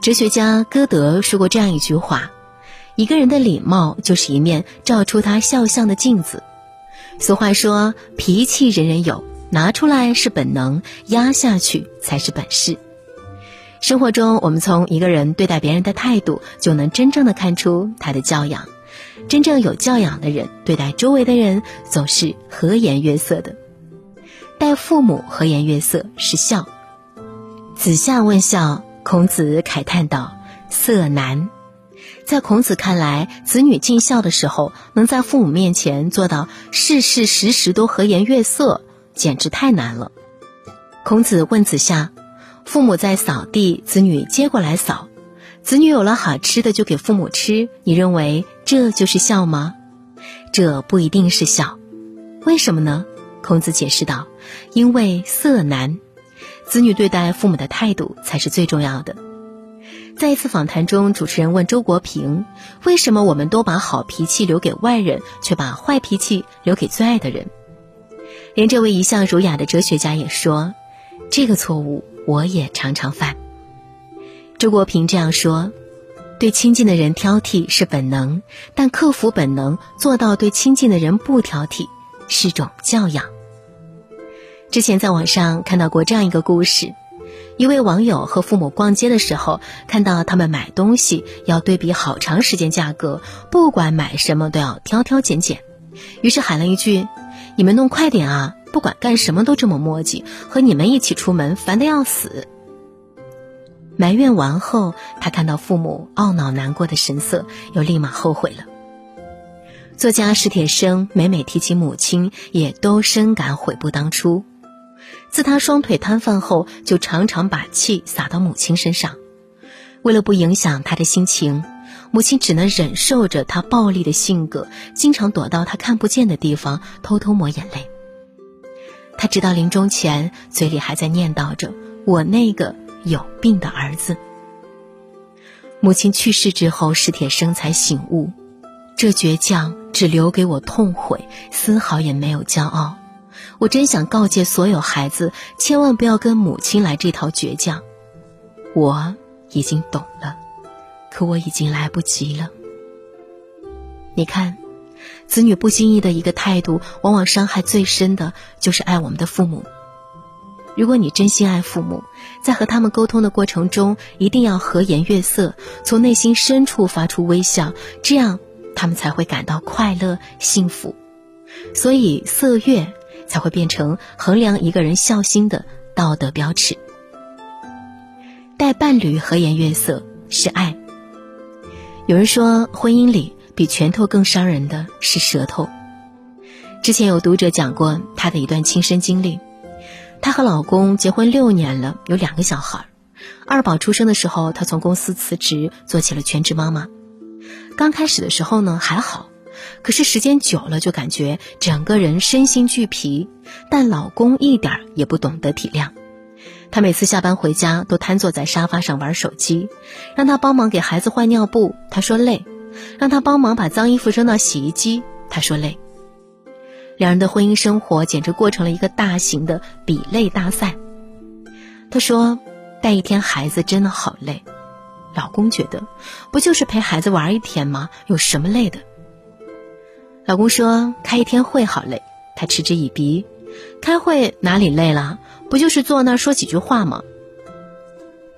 哲学家歌德说过这样一句话：“一个人的礼貌就是一面照出他肖像的镜子。”俗话说：“脾气人人有，拿出来是本能，压下去才是本事。”生活中，我们从一个人对待别人的态度，就能真正的看出他的教养。真正有教养的人，对待周围的人总是和颜悦色的。待父母和颜悦色是孝。子夏问孝，孔子慨叹道：“色难。”在孔子看来，子女尽孝的时候，能在父母面前做到事事时时都和颜悦色，简直太难了。孔子问子夏：“父母在扫地，子女接过来扫，子女有了好吃的就给父母吃，你认为这就是孝吗？”这不一定是孝，为什么呢？孔子解释道：“因为色难。”子女对待父母的态度才是最重要的。在一次访谈中，主持人问周国平：“为什么我们都把好脾气留给外人，却把坏脾气留给最爱的人？”连这位一向儒雅的哲学家也说：“这个错误我也常常犯。”周国平这样说：“对亲近的人挑剔是本能，但克服本能，做到对亲近的人不挑剔，是种教养。”之前在网上看到过这样一个故事：一位网友和父母逛街的时候，看到他们买东西要对比好长时间价格，不管买什么都要挑挑拣拣，于是喊了一句：“你们弄快点啊！不管干什么都这么磨叽，和你们一起出门烦得要死。”埋怨完后，他看到父母懊恼难过的神色，又立马后悔了。作家史铁生每每提起母亲，也都深感悔不当初。自他双腿瘫痪后，就常常把气撒到母亲身上。为了不影响他的心情，母亲只能忍受着他暴力的性格，经常躲到他看不见的地方偷偷抹眼泪。他直到临终前，嘴里还在念叨着“我那个有病的儿子”。母亲去世之后，史铁生才醒悟，这倔强只留给我痛悔，丝毫也没有骄傲。我真想告诫所有孩子，千万不要跟母亲来这套倔强。我已经懂了，可我已经来不及了。你看，子女不经意的一个态度，往往伤害最深的就是爱我们的父母。如果你真心爱父母，在和他们沟通的过程中，一定要和颜悦色，从内心深处发出微笑，这样他们才会感到快乐幸福。所以，色悦。才会变成衡量一个人孝心的道德标尺。待伴侣和颜悦色是爱。有人说，婚姻里比拳头更伤人的是舌头。之前有读者讲过她的一段亲身经历，她和老公结婚六年了，有两个小孩。二宝出生的时候，她从公司辞职，做起了全职妈妈。刚开始的时候呢，还好。可是时间久了，就感觉整个人身心俱疲。但老公一点也不懂得体谅，他每次下班回家都瘫坐在沙发上玩手机，让他帮忙给孩子换尿布，他说累；让他帮忙把脏衣服扔到洗衣机，他说累。两人的婚姻生活简直过成了一个大型的比累大赛。他说：“带一天孩子真的好累。”老公觉得：“不就是陪孩子玩一天吗？有什么累的？”老公说：“开一天会好累。”他嗤之以鼻：“开会哪里累了？不就是坐那儿说几句话吗？”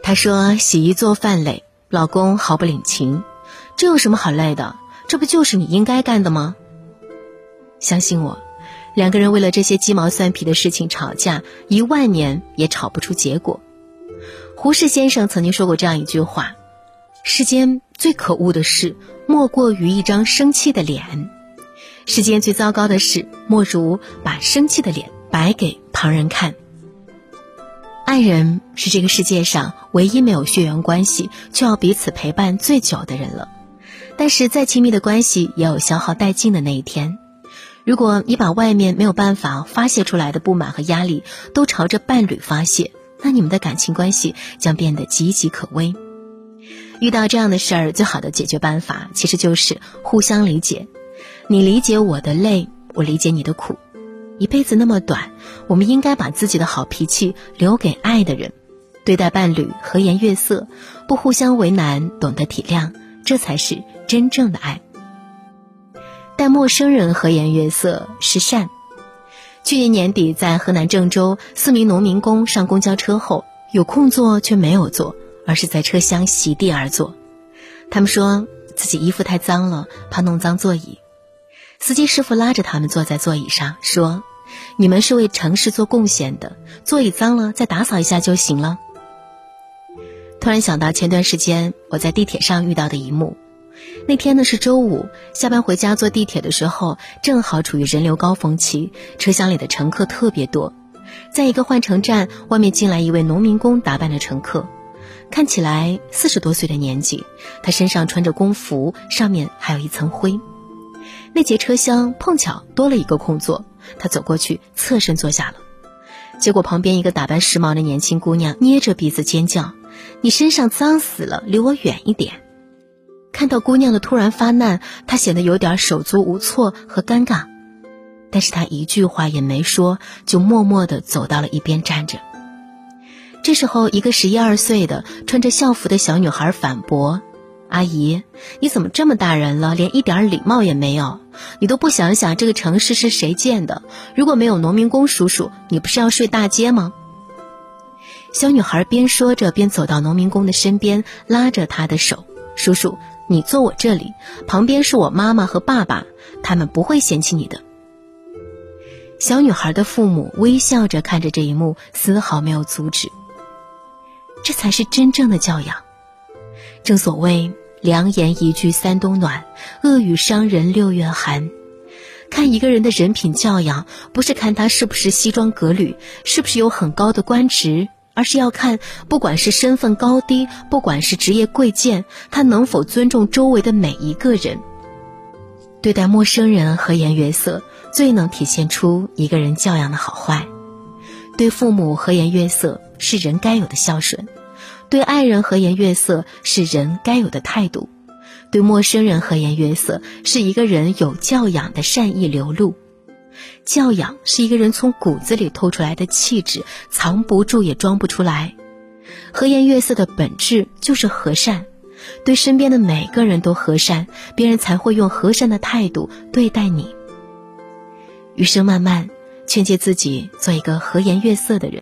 他说：“洗衣做饭累。”老公毫不领情：“这有什么好累的？这不就是你应该干的吗？”相信我，两个人为了这些鸡毛蒜皮的事情吵架，一万年也吵不出结果。胡适先生曾经说过这样一句话：“世间最可恶的事，莫过于一张生气的脸。”世间最糟糕的事，莫如把生气的脸摆给旁人看。爱人是这个世界上唯一没有血缘关系却要彼此陪伴最久的人了。但是再亲密的关系也有消耗殆尽的那一天。如果你把外面没有办法发泄出来的不满和压力都朝着伴侣发泄，那你们的感情关系将变得岌岌可危。遇到这样的事儿，最好的解决办法其实就是互相理解。你理解我的累，我理解你的苦。一辈子那么短，我们应该把自己的好脾气留给爱的人。对待伴侣和颜悦色，不互相为难，懂得体谅，这才是真正的爱。待陌生人和颜悦色是善。去年年底，在河南郑州，四名农民工上公交车后，有空座却没有坐，而是在车厢席地而坐。他们说自己衣服太脏了，怕弄脏座椅。司机师傅拉着他们坐在座椅上，说：“你们是为城市做贡献的，座椅脏了再打扫一下就行了。”突然想到前段时间我在地铁上遇到的一幕。那天呢是周五，下班回家坐地铁的时候，正好处于人流高峰期，车厢里的乘客特别多。在一个换乘站，外面进来一位农民工打扮的乘客，看起来四十多岁的年纪，他身上穿着工服，上面还有一层灰。那节车厢碰巧多了一个空座，他走过去侧身坐下了。结果旁边一个打扮时髦的年轻姑娘捏着鼻子尖叫：“你身上脏死了，离我远一点！”看到姑娘的突然发难，他显得有点手足无措和尴尬，但是他一句话也没说，就默默地走到了一边站着。这时候，一个十一二岁的穿着校服的小女孩反驳：“阿姨，你怎么这么大人了，连一点礼貌也没有？你都不想想这个城市是谁建的？如果没有农民工叔叔，你不是要睡大街吗？”小女孩边说着边走到农民工的身边，拉着他的手：“叔叔。”你坐我这里，旁边是我妈妈和爸爸，他们不会嫌弃你的。小女孩的父母微笑着看着这一幕，丝毫没有阻止。这才是真正的教养。正所谓良言一句三冬暖，恶语伤人六月寒。看一个人的人品教养，不是看他是不是西装革履，是不是有很高的官职。而是要看，不管是身份高低，不管是职业贵贱，他能否尊重周围的每一个人。对待陌生人和颜悦色，最能体现出一个人教养的好坏。对父母和颜悦色是人该有的孝顺，对爱人和颜悦色是人该有的态度，对陌生人和颜悦色是一个人有教养的善意流露。教养是一个人从骨子里透出来的气质，藏不住也装不出来。和颜悦色的本质就是和善，对身边的每个人都和善，别人才会用和善的态度对待你。余生漫漫，劝诫自己做一个和颜悦色的人。